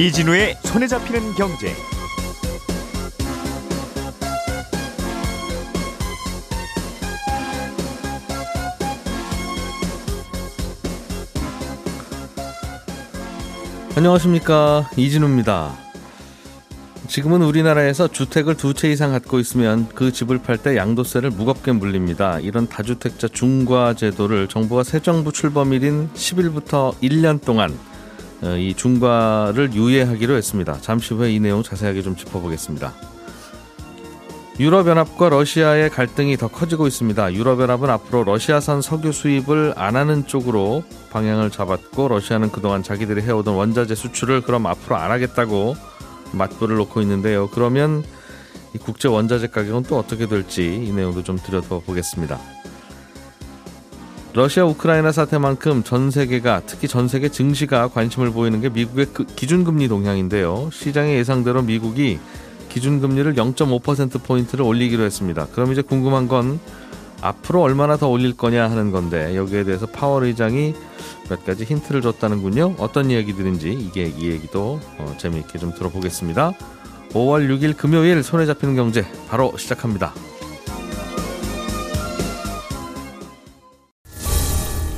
이진우의 손에 잡히는 경제. 안녕하십니까 이진우입니다. 지금은 우리나라에서 주택을 두 채 이상 갖고 있으면 그 집을 팔 때 양도세를 무겁게 물립니다. 이런 다주택자 중과 제도를 정부가 새 정부 출범일인 10일부터 1년 동안 어, 이 중과를 유예하기로 했습니다. 잠시 후에 이 내용 자세하게 좀 짚어보겠습니다. 유럽연합과 러시아의 갈등이 더 커지고 있습니다. 유럽연합은 앞으로 러시아산 석유 수입을 안 하는 쪽으로 방향을 잡았고 러시아는 그동안 자기들이 해오던 원자재 수출을 그럼 앞으로 안 하겠다고 맞불을 놓고 있는데요. 그러면 이 국제 원자재 가격은 또 어떻게 될지 이 내용도 좀 들여다보겠습니다. 러시아 우크라이나 사태만큼 전 세계가 특히 전 세계 증시가 관심을 보이는 게 미국의 그 기준금리 동향인데요. 시장의 예상대로 미국이 기준금리를 0.5% 포인트를 올리기로 했습니다. 그럼 이제 궁금한 건 앞으로 얼마나 더 올릴 거냐 하는 건데 여기에 대해서 파월 의장이 몇 가지 힌트를 줬다는군요. 어떤 이야기들인지 이게 이 얘기도 어, 재미있게 좀 들어보겠습니다. 5월 6일 금요일 손에 잡히는 경제 바로 시작합니다.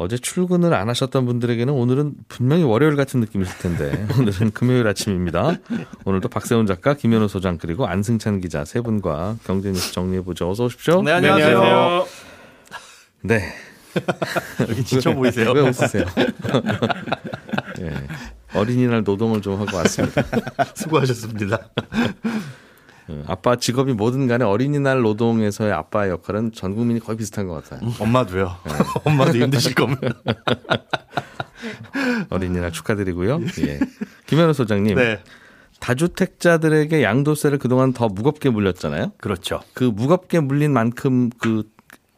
어제 출근을 안 하셨던 분들에게는 오늘은 분명히 월요일 같은 느낌이실 텐데 오늘은 금요일 아침입니다. 오늘도 박세훈 작가, 김현우 소장 그리고 안승찬 기자 세 분과 경제 뉴스 정리해 보죠. 어서 오십시오. 네, 안녕하세요. 네. 여기 지쳐 보이세요? 왜 웃으세요? 네. 어린이날 노동을 좀 하고 왔습니다. 수고하셨습니다. 어, 아빠 직업이 뭐든 간에 어린이날 노동에서의 아빠의 역할은 전 국민이 거의 비슷한 것 같아요. 엄마도요. 엄마도 힘드실 거면. 어린이날 축하드리고요. 예. 김현우 소장님. 네. 다주택자들에게 양도세를 그동안 더 무겁게 물렸잖아요. 그렇죠. 그 무겁게 물린 만큼 그,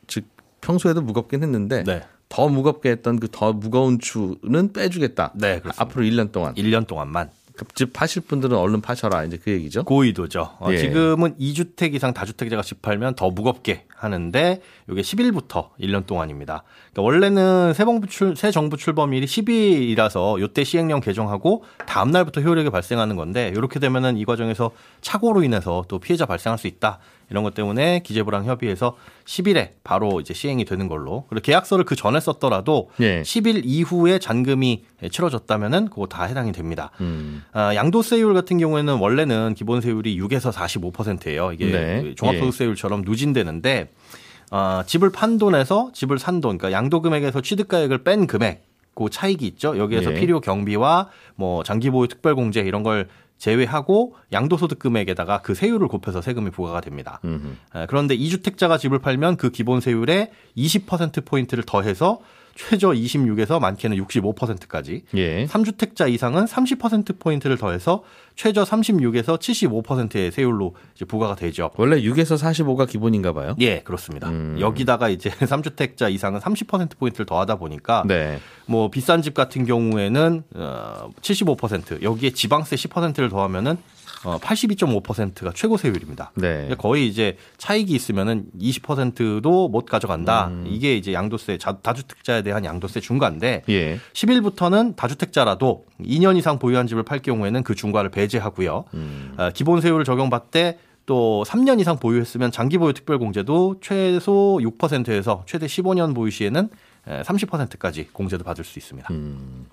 즉, 평소에도 무겁긴 했는데 네. 더 무겁게 했던 그 더 무거운 추는 빼주겠다. 네, 그렇습니다. 앞으로 1년 동안. 1년 동안만. 집 파실 분들은 얼른 파셔라. 이제 그 얘기죠. 고의도죠. 어, 예. 지금은 2주택 이상 다주택자가 집 팔면 더 무겁게 하는데 이게 10일부터 1년 동안입니다. 그러니까 원래는 새 정부, 출, 새 정부 출범일이 10일이라서 요때 시행령 개정하고 다음 날부터 효력이 발생하는 건데 이렇게 되면은 이 과정에서 착오로 인해서 또 피해자 발생할 수 있다. 이런 것 때문에 기재부랑 협의해서 10일에 바로 이제 시행이 되는 걸로. 그리고 계약서를 그 전에 썼더라도 예. 10일 이후에 잔금이 치러졌다면은 그거 다 해당이 됩니다. 음. 아, 양도세율 같은 경우에는 원래는 기본세율이 6에서 45%예요. 이게 네. 종합소득세율처럼 누진되는데 아, 집을 판 돈에서 집을 산 돈, 그러니까 양도금액에서 취득가액을 뺀 금액, 그 차익이 있죠. 여기에서 예. 필요 경비와 뭐 장기보유 특별공제 이런 걸 제외하고 양도소득 금액에다가 그 세율을 곱해서 세금이 부과가 됩니다. 음흠. 아, 그런데 2주택자가 집을 팔면 그 기본 세율에 20% 포인트를 더해서 최저 26에서 많게는 65%까지. 예. 3주택자 이상은 30% 포인트를 더해서 최저 36에서 75%의 세율로 이제 부과가 되죠. 원래 6에서 45가 기본인가 봐요. 예, 그렇습니다. 음. 여기다가 이제 3주택자 이상은 30% 포인트를 더하다 보니까 네. 뭐 비싼 집 같은 경우에는 어, 75% 여기에 지방세 10%를 더하면은 어, 82.5%가 최고 세율입니다. 네. 거의 이제 차익이 있으면은 20%도 못 가져간다. 음. 이게 이제 양도세 자- 다주택자에 대한 양도세 중과인데 예. 10일부터는 다주택자라도 2년 이상 보유한 집을 팔 경우에는 그 중과를 배제하고요. 음. 어, 기본 세율을 적용받되 또 3년 이상 보유했으면 장기 보유 특별 공제도 최소 6%에서 최대 15년 보유 시에는 30%까지 공제도 받을 수 있습니다. 음.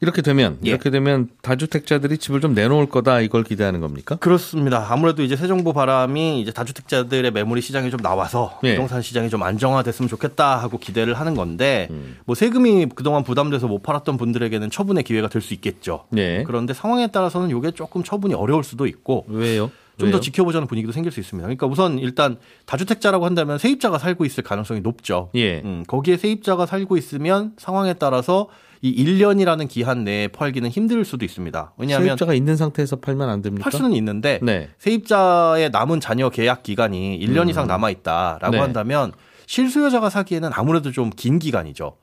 이렇게 되면 예. 이렇게 되면 다주택자들이 집을 좀 내놓을 거다 이걸 기대하는 겁니까? 그렇습니다. 아무래도 이제 새 정부 바람이 이제 다주택자들의 매물이 시장에 좀 나와서 예. 부동산 시장이 좀 안정화됐으면 좋겠다 하고 기대를 하는 건데 음. 뭐 세금이 그동안 부담돼서 못 팔았던 분들에게는 처분의 기회가 될 수 있겠죠. 예. 그런데 상황에 따라서는 이게 조금 처분이 어려울 수도 있고 왜요? 좀더 왜요? 지켜보자는 분위기도 생길 수 있습니다. 그러니까 우선 일단 다주택자라고 한다면 세입자가 살고 있을 가능성이 높죠. 예. 음, 거기에 세입자가 살고 있으면 상황에 따라서 이 1년이라는 기한 내에 팔기는 힘들 수도 있습니다. 왜냐하면 세입자가 있는 상태에서 팔면 안 됩니까? 팔 수는 있는데 네. 세입자의 남은 자녀 계약 기간이 1년 음. 이상 남아 있다라고 네. 한다면 실수요자가 사기에는 아무래도 좀 긴 기간이죠.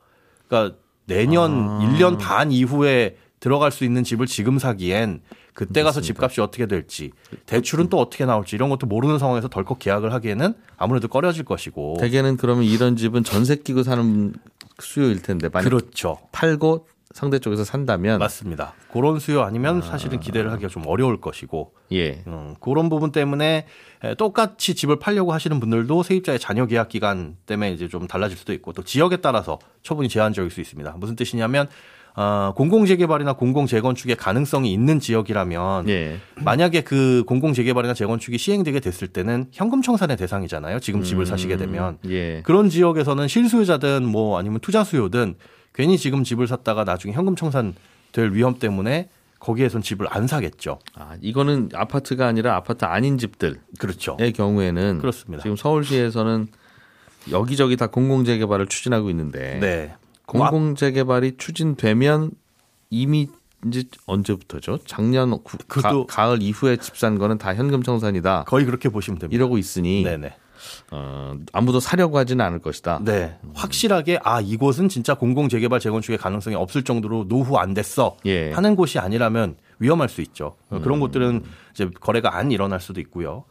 그러니까 내년 아. 1년 반 이후에 들어갈 수 있는 집을 지금 사기엔 그때 가서 맞습니다. 집값이 어떻게 될지 대출은 또 어떻게 나올지 이런 것도 모르는 상황에서 덜컥 계약을 하기에는 아무래도 꺼려질 것이고 대개는 그러면 이런 집은 전세 끼고 사는 수요일 텐데 만약 그렇죠. 팔고 상대 쪽에서 산다면 맞습니다. 그런 수요 아니면 사실은 기대를 하기가 좀 어려울 것이고 예. 음, 그런 부분 때문에 에, 똑같이 집을 팔려고 하시는 분들도 세입자의 자녀 계약 기간 때문에 이제 좀 달라질 수도 있고 또 지역에 따라서 처분이 제한적일 수 있습니다. 무슨 뜻이냐면 어, 공공재개발이나 공공재건축의 가능성이 있는 지역이라면 예. 만약에 그 공공재개발이나 재건축이 시행되게 됐을 때는 현금 청산의 대상이잖아요. 지금 집을 사시게 되면 예. 그런 지역에서는 실수요자든 뭐 아니면 투자 수요든 괜히 지금 집을 샀다가 나중에 현금 청산 될 위험 때문에 거기에선 집을 안 사겠죠. 아, 이거는 아파트가 아니라 아파트 아닌 집들의 그렇죠. 경우에는 그렇습니다. 지금 서울시에서는 여기저기 다 공공재개발을 추진하고 있는데 네. 공공 재개발이 추진되면 이미 이제 언제부터죠? 작년 구- 가, 을 이후에 집산 거는 다 현금 청산이다. 거의 그렇게 보시면 됩니다. 이러고 있으니 네네. 어, 아무도 사려고 하지는 않을 것이다. 네. 확실하게 아 이곳은 진짜 공공 재개발 재건축의 가능성이 없을 정도로 노후 안 됐어 예. 음. 하는 곳이 아니라면 위험할 수 있죠. 그런 곳들은 이제 거래가 안 일어날 수도 있고요.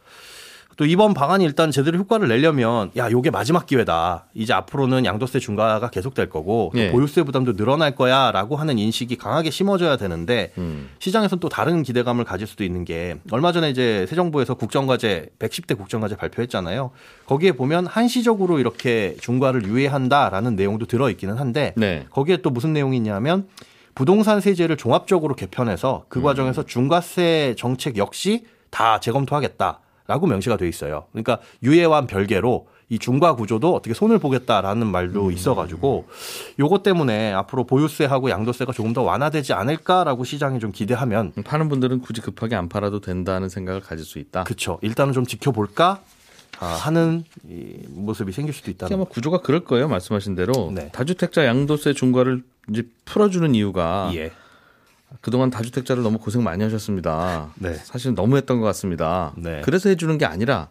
또 이번 방안이 일단 제대로 효과를 내려면 야 요게 마지막 기회다. 이제 앞으로는 양도세 중과가 계속될 거고 또 예. 보유세 부담도 늘어날 거야라고 하는 인식이 강하게 심어져야 되는데 음. 시장에서는 또 다른 기대감을 가질 수도 있는 게 얼마 전에 이제 새 정부에서 국정과제 110대 국정과제 발표했잖아요. 거기에 보면 한시적으로 이렇게 중과를 유예한다라는 내용도 들어 있기는 한데 네. 거기에 또 무슨 내용이 있냐면 부동산 세제를 종합적으로 개편해서 그 과정에서 중과세 정책 역시 다 재검토하겠다 라고 명시가 돼 있어요. 그러니까 유예와 별개로 이 중과 구조도 어떻게 손을 보겠다라는 말도 있어가지고 요것 때문에 앞으로 보유세하고 양도세가 조금 더 완화되지 않을까라고 시장이 좀 기대하면 파는 분들은 굳이 급하게 안 팔아도 된다는 생각을 가질 수 있다. 그쵸 일단은 좀 지켜볼까 아, 하는 이 모습이 생길 수도 있다는 아마 구조가 그럴 거예요. 말씀하신 대로 네. 다주택자 양도세 중과를 이제 풀어주는 이유가 예. 그동안 다주택자를 너무 고생 많이 하셨습니다. 네. 사실 너무 했던 것 같습니다. 네. 그래서 해주는 게 아니라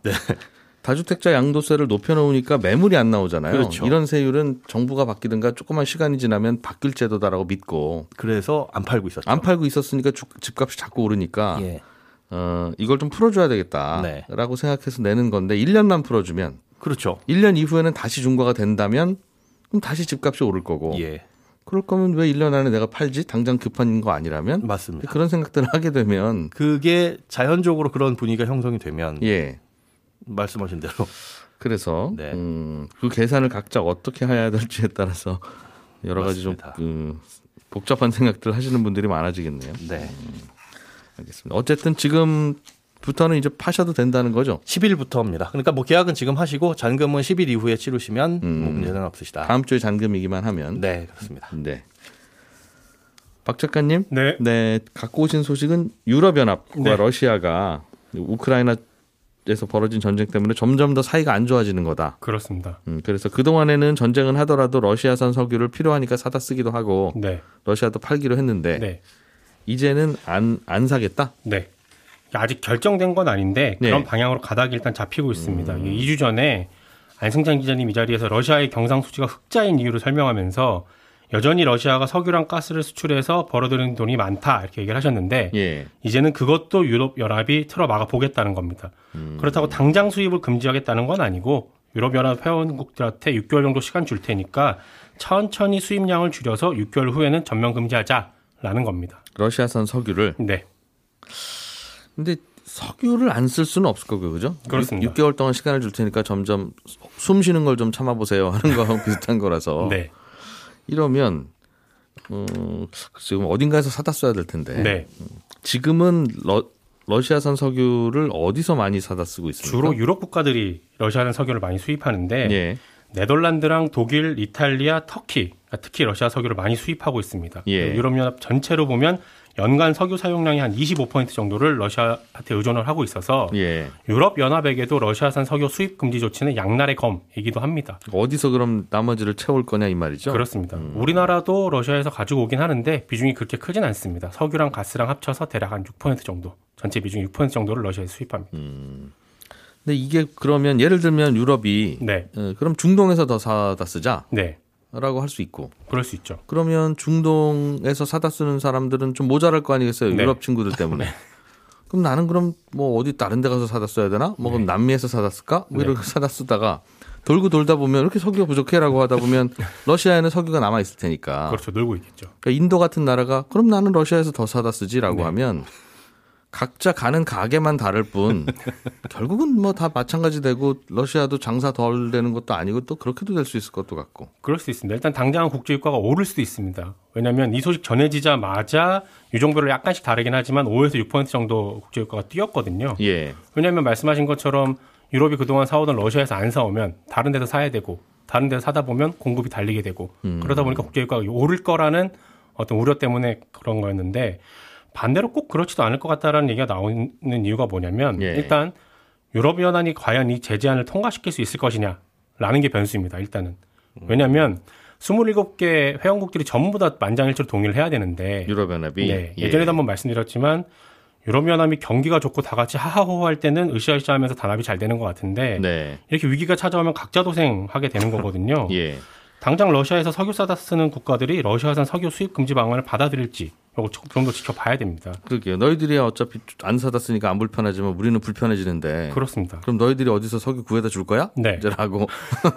다주택자 양도세를 높여놓으니까 매물이 안 나오잖아요. 그렇죠. 이런 세율은 정부가 바뀌든가 조금만 시간이 지나면 바뀔 제도다라고 믿고 그래서 안 팔고 있었죠. 안 팔고 있었으니까 주- 집값이 자꾸 오르니까 예. 어, 이걸 좀 풀어줘야 되겠다라고 네. 생각해서 내는 건데 1년만 풀어주면 그렇죠. 1년 이후에는 다시 중과가 된다면 그럼 다시 집값이 오를 거고 예. 그럴 거면 왜 1년 안에 내가 팔지? 당장 급한 거 아니라면 맞습니다. 그런 생각들을 하게 되면 그게 자연적으로 그런 분위기가 형성이 되면 예 말씀하신 대로 그래서 네. 음, 그 계산을 각자 어떻게 해야 될지에 따라서 여러 가지 좀 맞습니다. 그, 복잡한 생각들 하시는 분들이 많아지겠네요. 네. 알겠습니다. 어쨌든 지금 부터는 이제 파셔도 된다는 거죠. 10일부터입니다. 그러니까 뭐 계약은 지금 하시고 잔금은 10일 이후에 치르시면 음. 뭐 문제는 없으시다. 다음 주에 잔금이기만 하면 네, 그렇습니다. 네. 박 작가님, 네. 네 갖고 오신 소식은 유럽 연합과 네. 러시아가 우크라이나에서 벌어진 전쟁 때문에 점점 더 사이가 안 좋아지는 거다. 그렇습니다. 음, 그래서 그 동안에는 전쟁은 하더라도 러시아산 석유를 필요하니까 사다 쓰기도 하고 네. 러시아도 팔기로 했는데 네. 이제는 안 안 사겠다. 네. 아직 결정된 건 아닌데 그런 네. 음. 방향으로 가닥이 일단 잡히고 있습니다. 이게 2주 전에 안승찬 기자님 이 자리에서 러시아의 경상 수지가 흑자인 이유를 설명하면서 여전히 러시아가 석유랑 가스를 수출해서 벌어들이는 돈이 많다 이렇게 얘기를 하셨는데 예. 이제는 그것도 유럽 연합이 틀어 막아 보겠다는 겁니다. 음. 그렇다고 당장 수입을 금지하겠다는 건 아니고 유럽 연합 회원국들한테 6개월 정도 시간 줄 테니까 천천히 수입량을 줄여서 6개월 후에는 전면 금지하자라는 겁니다. 러시아산 석유를 네. 근데 석유를 안 쓸 수는 없을 거고요, 그죠? 그렇습니다. 6, 개월 동안 시간을 줄 테니까 점점 숨 쉬는 걸 좀 참아보세요 하는 거랑 비슷한 거라서 네. 이러면 음, 지금 어딘가에서 사다 써야 될 텐데 네. 지금은 러, 러시아산 석유를 어디서 많이 사다 쓰고 있습니까? 주로 유럽 국가들이 러시아산 석유를 많이 수입하는데 예, 네덜란드랑 독일, 이탈리아, 터키 특히 러시아 석유를 많이 수입하고 있습니다. 예. 유럽연합 전체로 보면 연간 석유 사용량이 한25% 정도를 러시아한테 의존을 하고 있어서 예. 유럽 연합에게도 러시아산 석유 수입 금지 조치는 양날의 검이기도 합니다. 어디서 그럼 나머지를 채울 거냐 이 말이죠? 그렇습니다. 우리나라도 러시아에서 가지고 오긴 하는데 비중이 그렇게 크진 않습니다. 석유랑 가스랑 합쳐서 대략 한 6% 정도. 전체 비중 6% 정도를 러시아에서 수입합니다. 근데 이게 그러면 예를 들면 유럽이 네. 어, 그럼 중동에서 더 사다 쓰자 라고 네. 할수 있고 그럴 수 있죠. 그러면 중동에서 사다 쓰는 사람들은 좀 모자랄 거 아니겠어요? 네. 유럽 친구들 때문에. 그럼 나는 그럼 뭐 어디 다른 데 가서 사다 써야 되나? 뭐 그럼 남미에서 사다 쓸까? 뭐 이렇게 사다 쓰다가 돌고 돌다 보면 이렇게 석유가 부족해라고 하다 보면 러시아에는 석유가 남아 있을 테니까. 그렇죠. 놀고 있겠죠. 그러니까 인도 같은 나라가 그럼 나는 러시아에서 더 사다 쓰지라고 네. 하면 각자 가는 가게만 다를 뿐 결국은 뭐 다 마찬가지 되고 러시아도 장사 덜 되는 것도 아니고 또 그렇게도 될 수 있을 것도 같고. 그럴 수 있습니다. 일단 당장은 국제유가가 오를 수도 있습니다. 왜냐하면 이 소식 전해지자마자 유종별로 약간씩 다르긴 하지만 5에서 6% 정도 국제유가가 뛰었거든요. 예. 왜냐하면 말씀하신 것처럼 유럽이 그동안 사오던 러시아에서 안 사오면 다른 데서 사야 되고 다른 데서 사다 보면 공급이 달리게 되고 그러다 보니까 국제유가가 오를 거라는 어떤 우려 때문에 그런 거였는데 반대로 꼭 그렇지도 않을 것 같다라는 얘기가 나오는 이유가 뭐냐면 예. 일단 유럽연합이 과연 이 제재안을 통과시킬 수 있을 것이냐라는 게 변수입니다. 일단은 왜냐하면 27개 회원국들이 전부 다 만장일치로 동의를 해야 되는데 유럽연합이 네, 예. 예전에도 한번 말씀드렸지만 유럽연합이 경기가 좋고 다 같이 하하호호 할 때는 으쌰으쌰 하면서 단합이 잘 되는 것 같은데 네. 이렇게 위기가 찾아오면 각자 도생하게 되는 거거든요. 예. 당장 러시아에서 석유 사다 쓰는 국가들이 러시아산 석유 수입 금지 방안을 받아들일지 요거 좀 더 지켜봐야 됩니다. 그러게요. 너희들이 어차피 안 사다 쓰니까 안 불편하지만 우리는 불편해지는데. 그렇습니다. 그럼 너희들이 어디서 석유 구해다 줄 거야? 네. 이제라고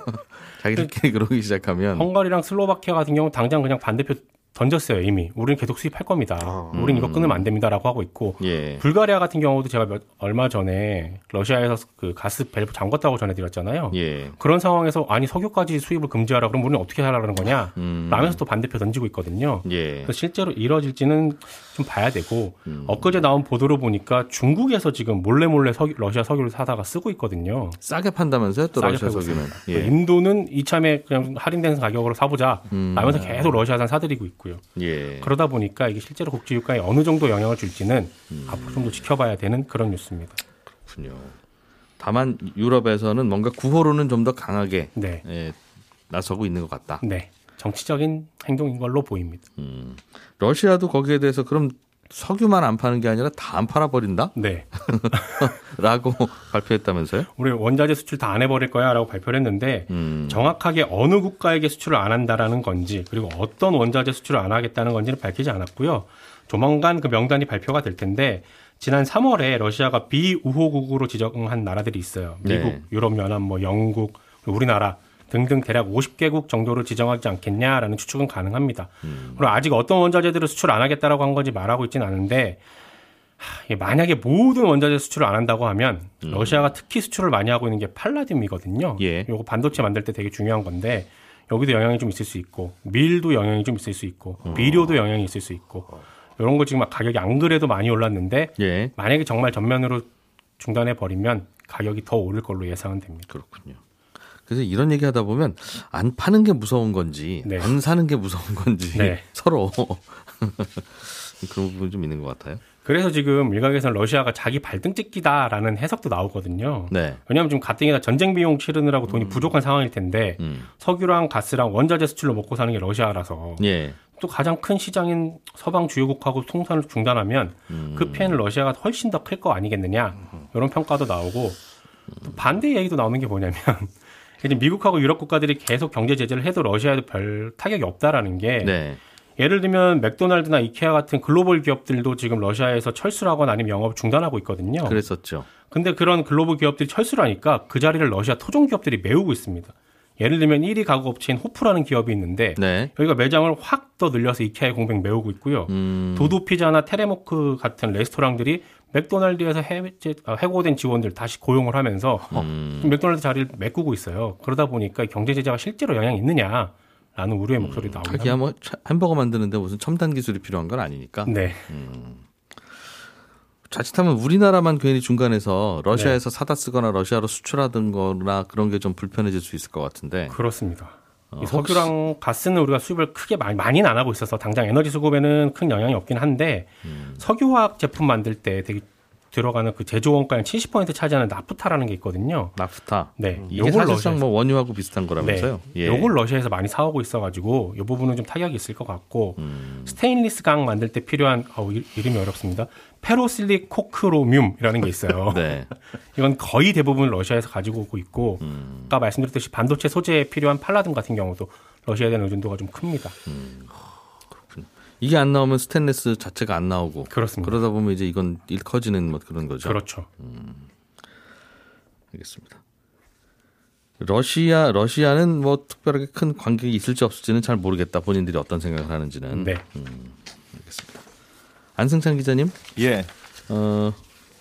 자기들끼리 그러기 시작하면 헝가리랑 슬로바키아 같은 경우 는 당장 그냥 반대표 던졌어요 이미. 우리는 계속 수입할 겁니다. 우리는 이거 끊으면 안 됩니다라고 하고 있고 예. 불가리아 같은 경우도 제가 몇- 얼마 전에 러시아에서 그 가스 밸브 잠궜다고 전해드렸잖아요. 예. 그런 상황에서 아니 석유까지 수입을 금지하라 그럼 우리는 어떻게 하라는 거냐? 음. 라면서 또 반대표 던지고 있거든요. 예. 그래서 실제로 이뤄질지는 좀 봐야 되고 음. 엊그제 나온 보도로 보니까 중국에서 지금 몰래 몰래 석유, 러시아 석유를 사다가 쓰고 있거든요. 싸게 판다면서요? 또 싸게 러시아 석유는. 예. 인도는 이참에 그냥 할인된 가격으로 사보자 음. 라면서 계속 러시아산 사들이고 있고 요. 예. 그러다 보니까 이게 실제로 국제 유가에 어느 정도 영향을 줄지는 음. 앞으로 좀 더 지켜봐야 되는 그런 뉴스입니다. 그렇군요. 다만 유럽에서는 뭔가 구호로는 좀 더 강하게 네. 예, 나서고 있는 것 같다. 네. 정치적인 행동인 걸로 보입니다. 러시아도 거기에 대해서 그럼 석유만 안 파는 게 아니라 다 안 팔아 버린다? 네. 라고 발표했다면서요? 우리 원자재 수출 다 안 해버릴 거야 라고 발표를 했는데 음. 정확하게 어느 국가에게 수출을 안 한다라는 건지 그리고 어떤 원자재 수출을 안 하겠다는 건지는 밝히지 않았고요. 조만간 그 명단이 발표가 될 텐데 지난 3월에 러시아가 비우호국으로 지정한 나라들이 있어요. 미국, 네. 유럽연합, 뭐 영국, 우리나라 등등 대략 50개국 정도를 지정하지 않겠냐라는 추측은 가능합니다. 그리고 아직 어떤 원자재들을 수출 안 하겠다라고 한 건지 말하고 있지는 않은데 하, 만약에 모든 원자재 수출을 안 한다고 하면 러시아가 특히 수출을 많이 하고 있는 게 팔라듐이거든요. 예. 요거 반도체 만들 때 되게 중요한 건데 여기도 영향이 좀 있을 수 있고 밀도 영향이 좀 있을 수 있고 비료도 영향이 있을 수 있고 이런 거 지금 막 가격이 안 그래도 많이 올랐는데 예. 만약에 정말 전면으로 중단해 버리면 가격이 더 오를 걸로 예상은 됩니다. 그렇군요. 그래서 이런 얘기 하다 보면 안 파는 게 무서운 건지 네. 안 사는 게 무서운 건지 네. 서로 그런 부분이 좀 있는 것 같아요. 그래서 지금 일각에서는 러시아가 자기 발등 찍기다라는 해석도 나오거든요. 네. 왜냐하면 지금 가뜩이나 전쟁 비용 치르느라고 돈이 부족한 상황일 텐데 음. 석유랑 가스랑 원자재 수출로 먹고 사는 게 러시아라서 예. 또 가장 큰 시장인 서방 주요국하고 통선을 중단하면 음. 그 피해는 러시아가 훨씬 더 클 거 아니겠느냐 이런 평가도 나오고 또 반대 얘기도 나오는 게 뭐냐면 이제 미국하고 유럽 국가들이 계속 경제 제재를 해도 러시아에도 별 타격이 없다라는 게 네. 예를 들면 맥도날드나 이케아 같은 글로벌 기업들도 지금 러시아에서 철수를 하거나 아니면 영업을 중단하고 있거든요. 그랬었죠. 근데 그런 글로벌 기업들이 철수를 하니까 그 자리를 러시아 토종 기업들이 메우고 있습니다. 예를 들면 1위 가구 업체인 호프라는 기업이 있는데 네. 여기가 매장을 확 더 늘려서 이케아의 공백 메우고 있고요. 음. 도도 피자나 테레모크 같은 레스토랑들이 맥도날드에서 해외, 아, 해고된 직원들 다시 고용을 하면서 음. 지금 맥도날드 자리를 메꾸고 있어요. 그러다 보니까 경제 제재가 실제로 영향이 있느냐 라는 우려의 목소리 가 나오고 하기야 뭐 차- 햄버거 만드는데 무슨 첨단 기술이 필요한 건 아니니까. 네. 자칫하면 우리나라만 괜히 중간에서 러시아에서 네. 사다 쓰거나 러시아로 수출하던 거나 그런 게 좀 불편해질 수 있을 것 같은데. 그렇습니다. 어, 이 석유랑 가스는 우리가 수입을 크게 많이, 많이는 안 하고 있어서 당장 에너지 수급에는 큰 영향이 없긴 한데 음. 석유화학 제품 만들 때 되게 들어가는 그 제조 원가의 70% 차지하는 나프타라는 게 있거든요. 나프타. 네, 이게 요걸 사실상 뭐 원유하고 비슷한 거라면서요. 네. 요걸 러시아에서 많이 사오고 있어가지고 이 부분은 좀 타격이 있을 것 같고 음. 스테인리스 강 만들 때 필요한 이- 이름이 어렵습니다. 페로실리코크로뮴이라는 게 있어요. 네. 이건 거의 대부분 러시아에서 가지고 오고 있고 음. 아까 말씀드렸듯이 반도체 소재에 필요한 팔라듐 같은 경우도 러시아에 대한 의존도가 좀 큽니다. 이게 안 나오면 스테인레스 자체가 안 나오고 그렇습니다. 그러다 보면 이제 이건 일 커지는 뭐 그런 거죠. 그렇죠. 알겠습니다. 러시아 러시아는 뭐 특별하게 큰 관계가 있을지 없을지는 잘 모르겠다. 본인들이 어떤 생각을 하는지는. 네. 안승찬 기자님, 예. 어,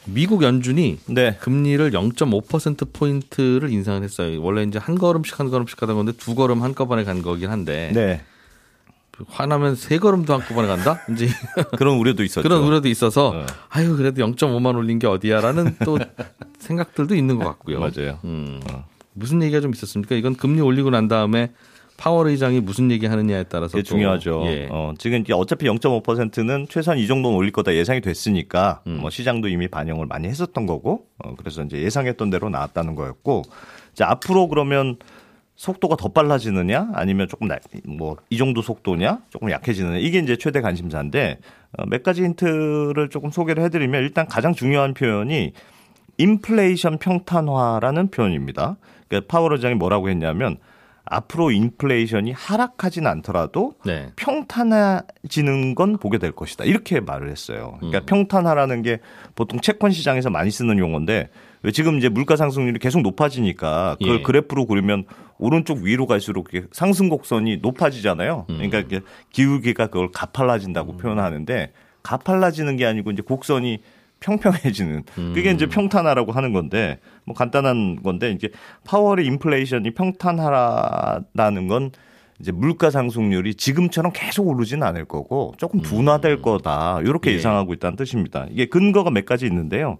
미국 연준이 네. 금리를 0.5% 포인트를 인상을 했어요. 원래 이제 한 걸음씩 한 걸음씩 하던 건데 두 걸음 한꺼번에 간 거긴 한데 네. 화나면 세 걸음도 한꺼번에 간다? 이제 그런 우려도 있었죠. 그런 우려도 있어서 네. 아유 그래도 0.5만 올린 게 어디야라는 또 생각들도 있는 것 같고요. 맞아요. 음. 어. 무슨 얘기가 좀 있었습니까? 이건 금리 올리고 난 다음에 파월 의장이 무슨 얘기 하느냐에 따라서 또, 중요하죠. 예. 어, 지금 이제 어차피 0.5%는 최소한 이 정도는 올릴 거다 예상이 됐으니까 음. 뭐 시장도 이미 반영을 많이 했었던 거고 어, 그래서 이제 예상했던 대로 나왔다는 거였고 이제 앞으로 그러면 속도가 더 빨라지느냐 아니면 조금 뭐 이 정도 속도냐 조금 약해지느냐 이게 이제 최대 관심사인데 어, 몇 가지 힌트를 조금 소개를 해드리면 일단 가장 중요한 표현이 인플레이션 평탄화라는 표현입니다. 그러니까 파월 의장이 뭐라고 했냐면 앞으로 인플레이션이 하락하진 않더라도 네. 평탄해지는 건 보게 될 것이다. 이렇게 말을 했어요. 그러니까 평탄화라는 게 보통 채권 시장에서 많이 쓰는 용어인데 왜 지금 이제 물가 상승률이 계속 높아지니까 그걸 예. 그래프로 그리면 오른쪽 위로 갈수록 상승 곡선이 높아지잖아요. 그러니까 이게 기울기가 그걸 가팔라진다고 표현하는데 가팔라지는 게 아니고 이제 곡선이 평평해지는 그게 이제 평탄화라고 하는 건데 뭐 간단한 건데 이제 파월의 인플레이션이 평탄화라는 건 이제 물가 상승률이 지금처럼 계속 오르지는 않을 거고 조금 둔화될 거다 이렇게 예. 예상하고 있다는 뜻입니다. 이게 근거가 몇 가지 있는데요.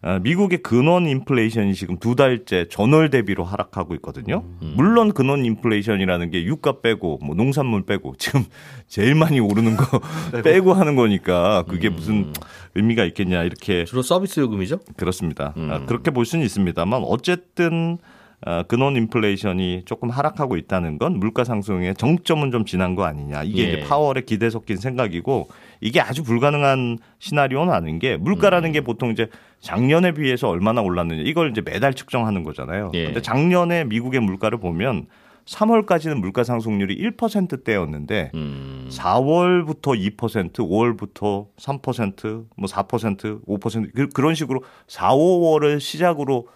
어, 미국의 근원 인플레이션이 지금 두 달째 전월 대비로 하락하고 있거든요. 물론 근원 인플레이션이라는 게 유가 빼고 뭐 농산물 빼고 지금 제일 많이 오르는 거 빼고 하는 거니까 그게 무슨 의미가 있겠냐 이렇게 주로 서비스 요금이죠? 그렇습니다. 음. 아, 그렇게 볼 수는 있습니다만 어쨌든 아, 근원 인플레이션이 조금 하락하고 있다는 건 물가 상승의 정점은 좀 지난 거 아니냐. 이게 예. 이제 파월의 기대 섞인 생각이고 이게 아주 불가능한 시나리오는 아닌 게 물가라는 음. 게 보통 이제 작년에 비해서 얼마나 올랐느냐 이걸 이제 매달 측정하는 거잖아요. 예. 근데 작년에 미국의 물가를 보면 3월까지는 물가 상승률이 1%대였는데 음. 4월부터 2%, 5월부터 3%, 뭐 4%, 5% 그, 그런 식으로 4, 5월을 시작으로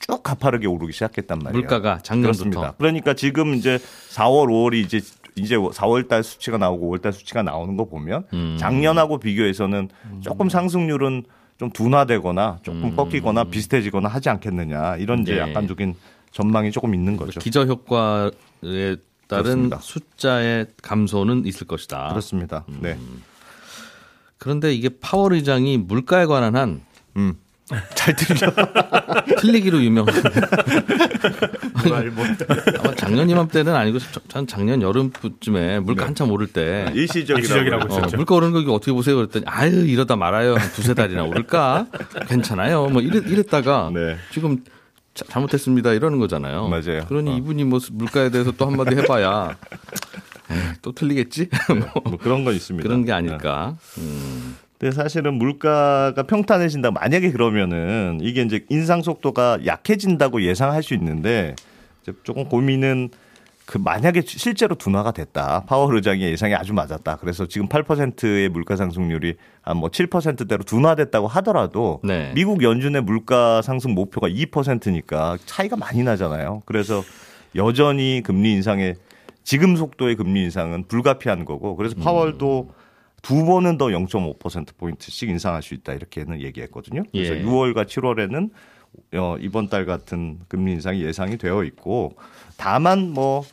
쭉 가파르게 오르기 시작했단 말이에요. 물가가 작년부터. 그렇습니다. 그러니까 지금 이제 4월, 5월이 이제 이제 4월 달 수치가 나오고 5월 달 수치가 나오는 거 보면 음. 작년하고 비교해서는 조금 상승률은 좀 둔화되거나 조금 꺾이거나 비슷해지거나 하지 않겠느냐 이런 이제 음. 네. 약간적인 전망이 조금 있는 거죠. 기저 효과에 따른 그렇습니다. 숫자의 감소는 있을 것이다. 그렇습니다. 네. 그런데 이게 파월 의장이 물가에 관한 한 음. 잘 들려. 틀리기로 유명한. 아마 작년 이맘때는 아니고 저- 전 작년 여름쯤에 물가 한참 오를 때 일시적이라고. 일시적이라고 어. 물가 오르는 거 이거 어떻게 보세요? 그랬더니 아유 이러다 말아요 한 두세 달이나 오를까? 괜찮아요. 뭐 이랬, 이랬다가 네. 지금 자- 잘못했습니다 이러는 거잖아요. 맞아요. 그러니 어. 이분이 뭐 물가에 대해서 또 한마디 해봐야 에이, 또 틀리겠지? 뭐뭐 그런 건 있습니다. 그런 게 네. 아닐까. 음. 근데 사실은 물가가 평탄해진다. 만약에 그러면은 이게 이제 인상 속도가 약해진다고 예상할 수 있는데 이제 조금 고민은 그 만약에 실제로 둔화가 됐다. 파월 의장의 예상이 아주 맞았다. 그래서 지금 8%의 물가 상승률이 한뭐 7%대로 둔화됐다고 하더라도 네. 미국 연준의 물가 상승 목표가 2%니까 차이가 많이 나잖아요. 그래서 여전히 금리 인상의 지금 속도의 금리 인상은 불가피한 거고 그래서 파월도 두 번은 더 0.5% 포인트씩 인상할 수 있다 이렇게는 얘기했거든요. 그래서 예. 6월과 7월에는 어, 이번 달 같은 금리 인상이 예상이 되어 있고 다만 뭐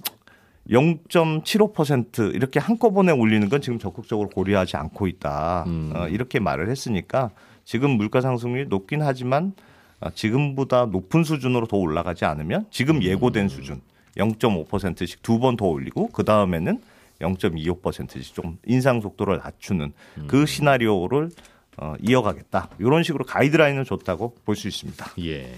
0.75% 이렇게 한꺼번에 올리는 건 지금 적극적으로 고려하지 않고 있다. 음. 어, 이렇게 말을 했으니까 지금 물가 상승률이 높긴 하지만 아, 지금보다 높은 수준으로 더 올라가지 않으면 지금 예고된 수준 0.5%씩 두 번 더 올리고 그 다음에는 0.25%씩 좀 인상 속도를 낮추는 그 시나리오를 어, 이어가겠다. 이런 식으로 가이드라인을 줬다고 볼 수 있습니다. 예.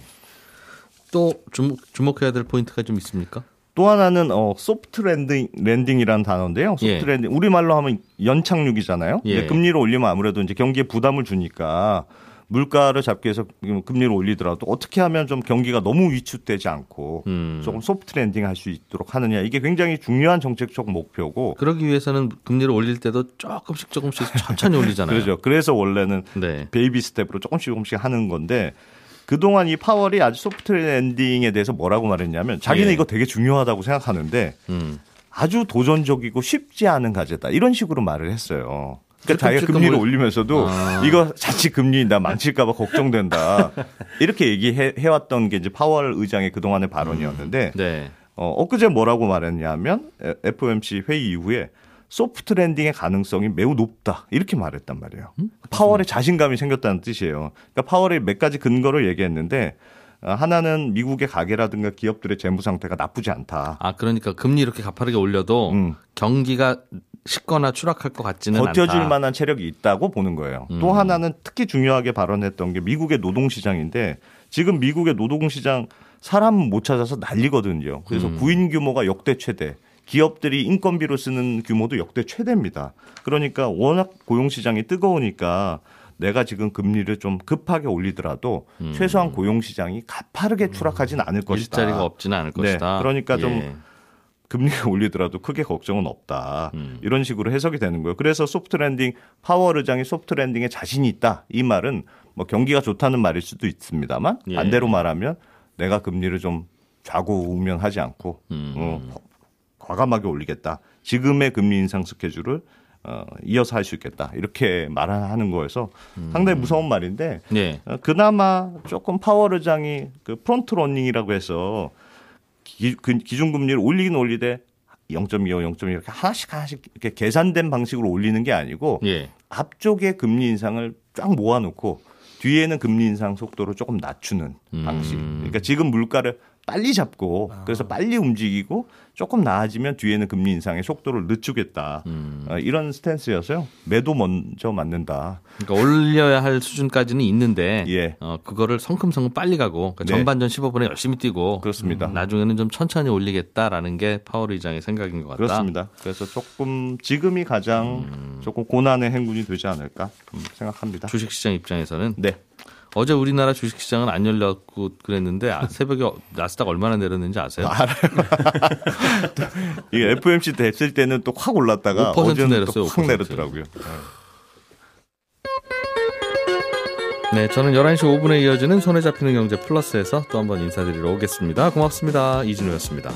또 주목, 주목 해야 될 포인트가 좀 있습니까? 또 하나는 어, soft landing, landing이라는 단어인데요. soft 예. landing 우리말로 하면 연착륙이잖아요. 예. 근데 금리를 올리면 아무래도 이제 경기에 부담을 주니까 물가를 잡기 위해서 금리를 올리더라도 어떻게 하면 좀 경기가 너무 위축되지 않고 음. 조금 soft landing 할 수 있도록 하느냐 이게 굉장히 중요한 정책적 목표고 그러기 위해서는 금리를 올릴 때도 조금씩 조금씩 천천히 올리잖아요. 그렇죠. 그래서 원래는 네. baby step으로 조금씩 조금씩 하는 건데 그동안 이 파월이 아주 소프트 랜딩에 대해서 뭐라고 말했냐면 자기는 예. 이거 되게 중요하다고 생각하는데 음. 아주 도전적이고 쉽지 않은 과제다. 이런 식으로 말을 했어요. 그러니까 자기가 금리를 뭐- 올리면서도 아. 이거 자칫 금리 나 망칠까봐 걱정된다. 이렇게 얘기해 해왔던 게 이제 파월 의장의 그 동안의 발언이었는데 네. 어, 엊그제 뭐라고 말했냐면 에- FOMC 회의 이후에 소프트 랜딩의 가능성이 매우 높다. 이렇게 말했단 말이에요. 파월에 자신감이 생겼다는 뜻이에요. 그러니까 파월이 몇 가지 근거를 얘기했는데 어, 하나는 미국의 가계라든가 기업들의 재무 상태가 나쁘지 않다. 아 그러니까 금리 이렇게 가파르게 올려도 음. 경기가 식거나 추락할 것 같지는 버텨줄 않다. 만한 체력이 있다고 보는 거예요. 또 하나는 특히 중요하게 발언했던 게 미국의 노동시장인데 지금 미국의 노동시장 사람 못 찾아서 난리거든요. 그래서 구인 규모가 역대 최대. 기업들이 인건비로 쓰는 규모도 역대 최대입니다. 그러니까 워낙 고용시장이 뜨거우니까 내가 지금 금리를 좀 급하게 올리더라도 최소한 고용시장이 가파르게 추락하진 않을 것이다. 일자리가 없지는 않을 네, 것이다. 그러니까 좀 예. 금리를 올리더라도 크게 걱정은 없다. 음. 이런 식으로 해석이 되는 거예요. 그래서 soft landing 파월 의장이 soft landing에 자신이 있다. 이 말은 뭐 경기가 좋다는 말일 수도 있습니다만 예. 반대로 말하면 내가 금리를 좀 좌고우면하지 않고 음. 어, 과감하게 올리겠다. 지금의 금리 인상 스케줄을 어, 이어서 할 수 있겠다. 이렇게 말하는 거여서 음. 상당히 무서운 말인데 예. 어, 그나마 조금 파월 의장이 그 front running이라고 해서 기, 그 기준금리를 올리긴 올리되 0.25, 0.2 이렇게 하나씩 하나씩 이렇게 계산된 방식으로 올리는 게 아니고 예. 앞쪽에 금리 인상을 쫙 모아놓고 뒤에는 금리 인상 속도를 조금 낮추는 음. 방식. 그러니까 지금 물가를 빨리 잡고 그래서 빨리 움직이고 조금 나아지면 뒤에는 금리 인상의 속도를 늦추겠다. 음. 어, 이런 스탠스여서요. 매도 먼저 맞는다. 그러니까 올려야 할 수준까지는 있는데 예. 어, 그거를 성큼성큼 빨리 가고 그러니까 네. 전반전 15분에 열심히 뛰고 그렇습니다. 나중에는 좀 천천히 올리겠다라는 게 파월 의장의 생각인 것 같다. 그렇습니다. 그래서 조금 지금이 가장 음. 조금 고난의 행군이 되지 않을까 음, 생각합니다. 주식시장 입장에서는 네. 어제 우리나라 주식시장은 안 열렸고 그랬는데 아, 새벽에 나스닥 얼마나 내렸는지 아세요? 이게 FMC 됐을 때는 또 확 올랐다가 5% 어제는 내렸어요, 5%. 내렸더라고요. 네, 저는 11시 5분에 이어지는 손에 잡히는 경제 플러스에서 또 한번 인사드리러 오겠습니다. 고맙습니다. 이진우였습니다.